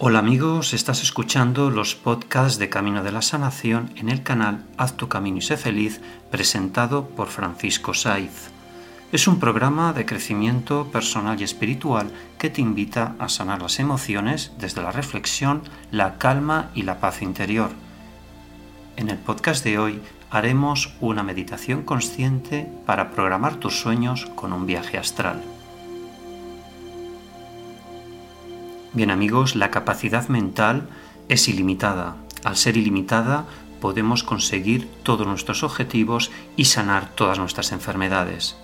Hola amigos, estás escuchando los podcasts de Camino de la Sanación en el canal Haz tu camino y sé feliz, presentado por Francisco Saiz. Es un programa de crecimiento personal y espiritual que te invita a sanar las emociones desde la reflexión, la calma y la paz interior. En el podcast de hoy haremos una meditación consciente para programar tus sueños con un viaje astral. Bien amigos, la capacidad mental es ilimitada. Al ser ilimitada podemos conseguir todos nuestros objetivos y sanar todas nuestras enfermedades.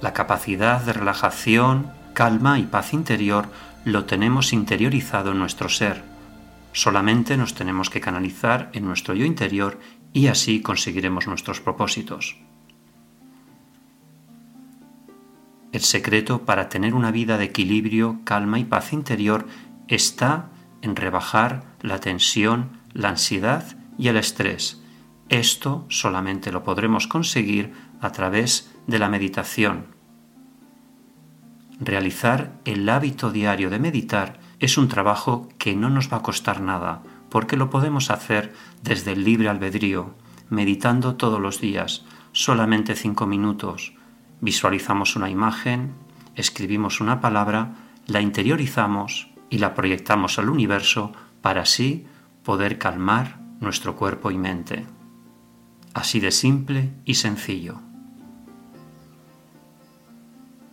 La capacidad de relajación, calma y paz interior lo tenemos interiorizado en nuestro ser. Solamente nos tenemos que canalizar en nuestro yo interior y así conseguiremos nuestros propósitos. El secreto para tener una vida de equilibrio, calma y paz interior está en rebajar la tensión, la ansiedad y el estrés. Esto solamente lo podremos conseguir a través de la meditación. Realizar el hábito diario de meditar es un trabajo que no nos va a costar nada, porque lo podemos hacer desde el libre albedrío, meditando todos los días, solamente cinco minutos, Visualizamos una imagen, escribimos una palabra, la interiorizamos y la proyectamos al universo para así poder calmar nuestro cuerpo y mente. Así de simple y sencillo.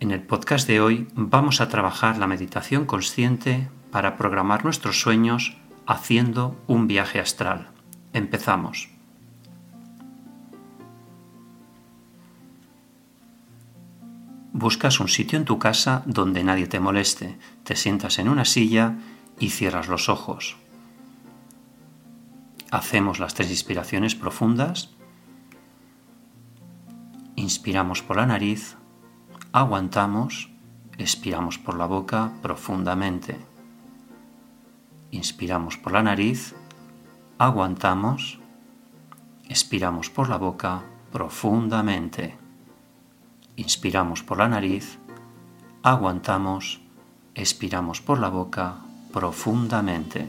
En el podcast de hoy vamos a trabajar la meditación consciente para programar nuestros sueños haciendo un viaje astral. Empezamos. Buscas un sitio en tu casa donde nadie te moleste, te sientas en una silla y cierras los ojos. Hacemos las tres inspiraciones profundas. Inspiramos por la nariz, aguantamos, expiramos por la boca profundamente. Inspiramos por la nariz, aguantamos, expiramos por la boca profundamente. Inspiramos por la nariz, aguantamos, expiramos por la boca profundamente.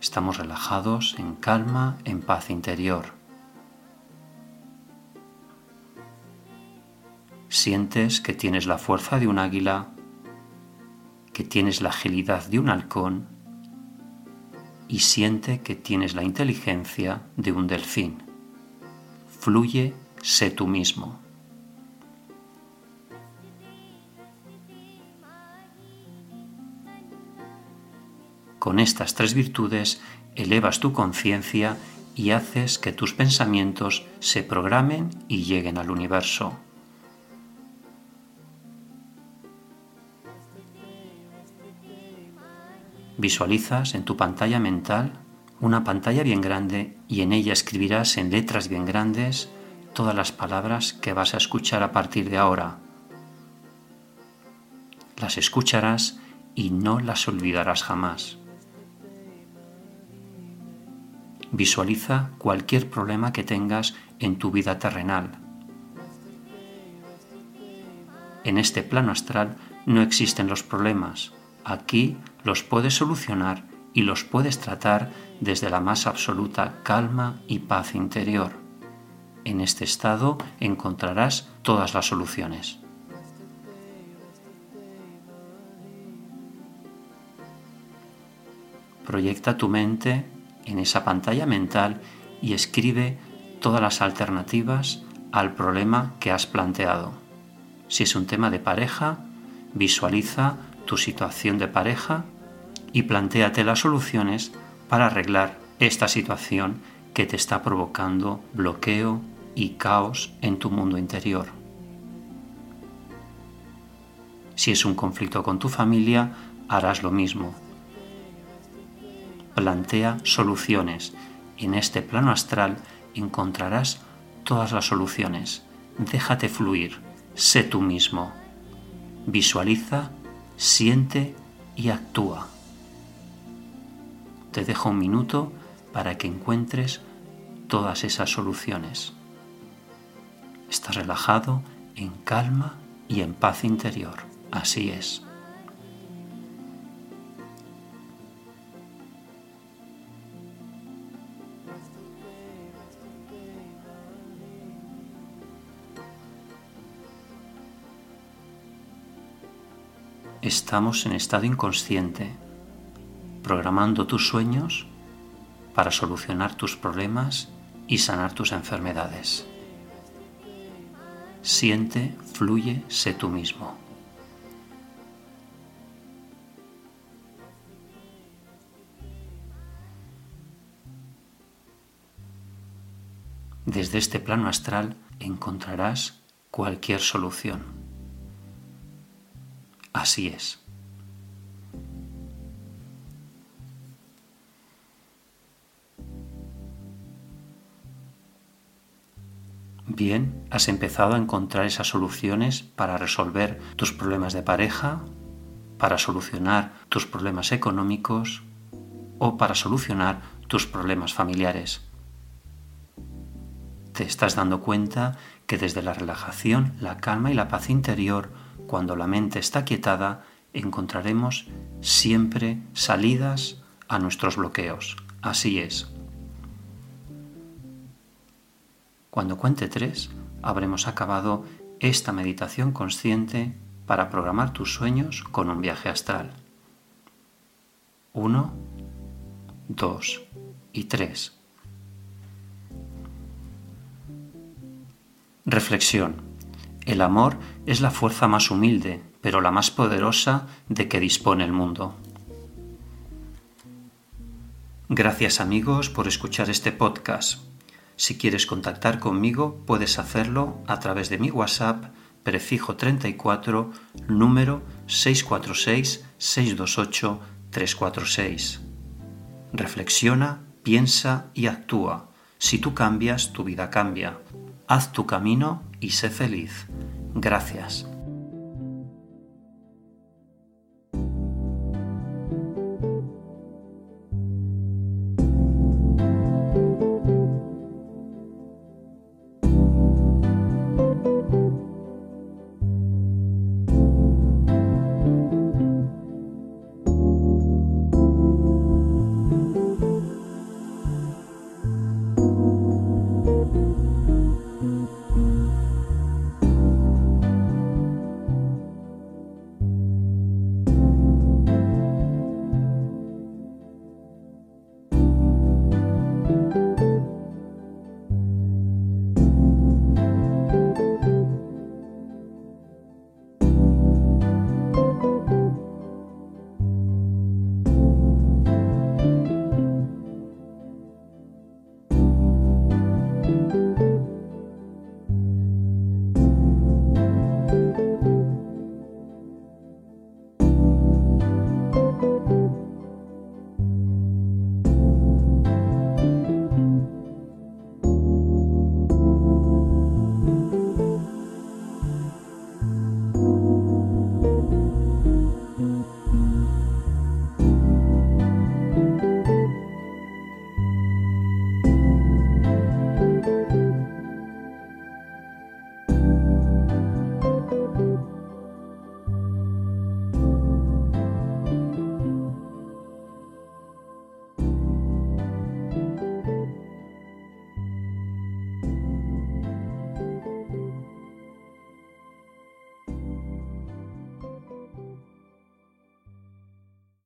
Estamos relajados, en calma, en paz interior. Sientes que tienes la fuerza de un águila, que tienes la agilidad de un halcón y siente que tienes la inteligencia de un delfín. Fluye, sé tú mismo. Con estas tres virtudes elevas tu conciencia y haces que tus pensamientos se programen y lleguen al universo. Visualizas en tu pantalla mental una pantalla bien grande y en ella escribirás en letras bien grandes todas las palabras que vas a escuchar a partir de ahora. Las escucharás y no las olvidarás jamás. Visualiza cualquier problema que tengas en tu vida terrenal. En este plano astral no existen los problemas. Aquí los puedes solucionar y los puedes tratar desde la más absoluta calma y paz interior. En este estado encontrarás todas las soluciones. Proyecta tu mente en esa pantalla mental y escribe todas las alternativas al problema que has planteado. Si es un tema de pareja, visualiza tu situación de pareja y plantéate las soluciones para arreglar esta situación que te está provocando bloqueo y caos en tu mundo interior. Si es un conflicto con tu familia, harás lo mismo. Plantea soluciones. En este plano astral encontrarás todas las soluciones. Déjate fluir. Sé tú mismo. Visualiza, siente y actúa. Te dejo un minuto para que encuentres todas esas soluciones. Estás relajado, en calma y en paz interior. Así es. Estamos en estado inconsciente, programando tus sueños para solucionar tus problemas y sanar tus enfermedades. Siente, fluye, sé tú mismo. Desde este plano astral encontrarás cualquier solución. Así es. Bien, has empezado a encontrar esas soluciones para resolver tus problemas de pareja, para solucionar tus problemas económicos o para solucionar tus problemas familiares te estás dando cuenta que desde la relajación, la calma y la paz interior, cuando la mente está quietada, encontraremos siempre salidas a nuestros bloqueos. Así es. Cuando cuente tres, habremos acabado esta meditación consciente para programar tus sueños con un viaje astral. Uno, dos y tres. Reflexión. El amor es la fuerza más humilde, pero la más poderosa de que dispone el mundo. Gracias amigos por escuchar este podcast. Si quieres contactar conmigo, puedes hacerlo a través de mi WhatsApp prefijo 34 número 646-628-346. Reflexiona, piensa y actúa. Si tú cambias, tu vida cambia. Haz tu camino y sé feliz. Gracias.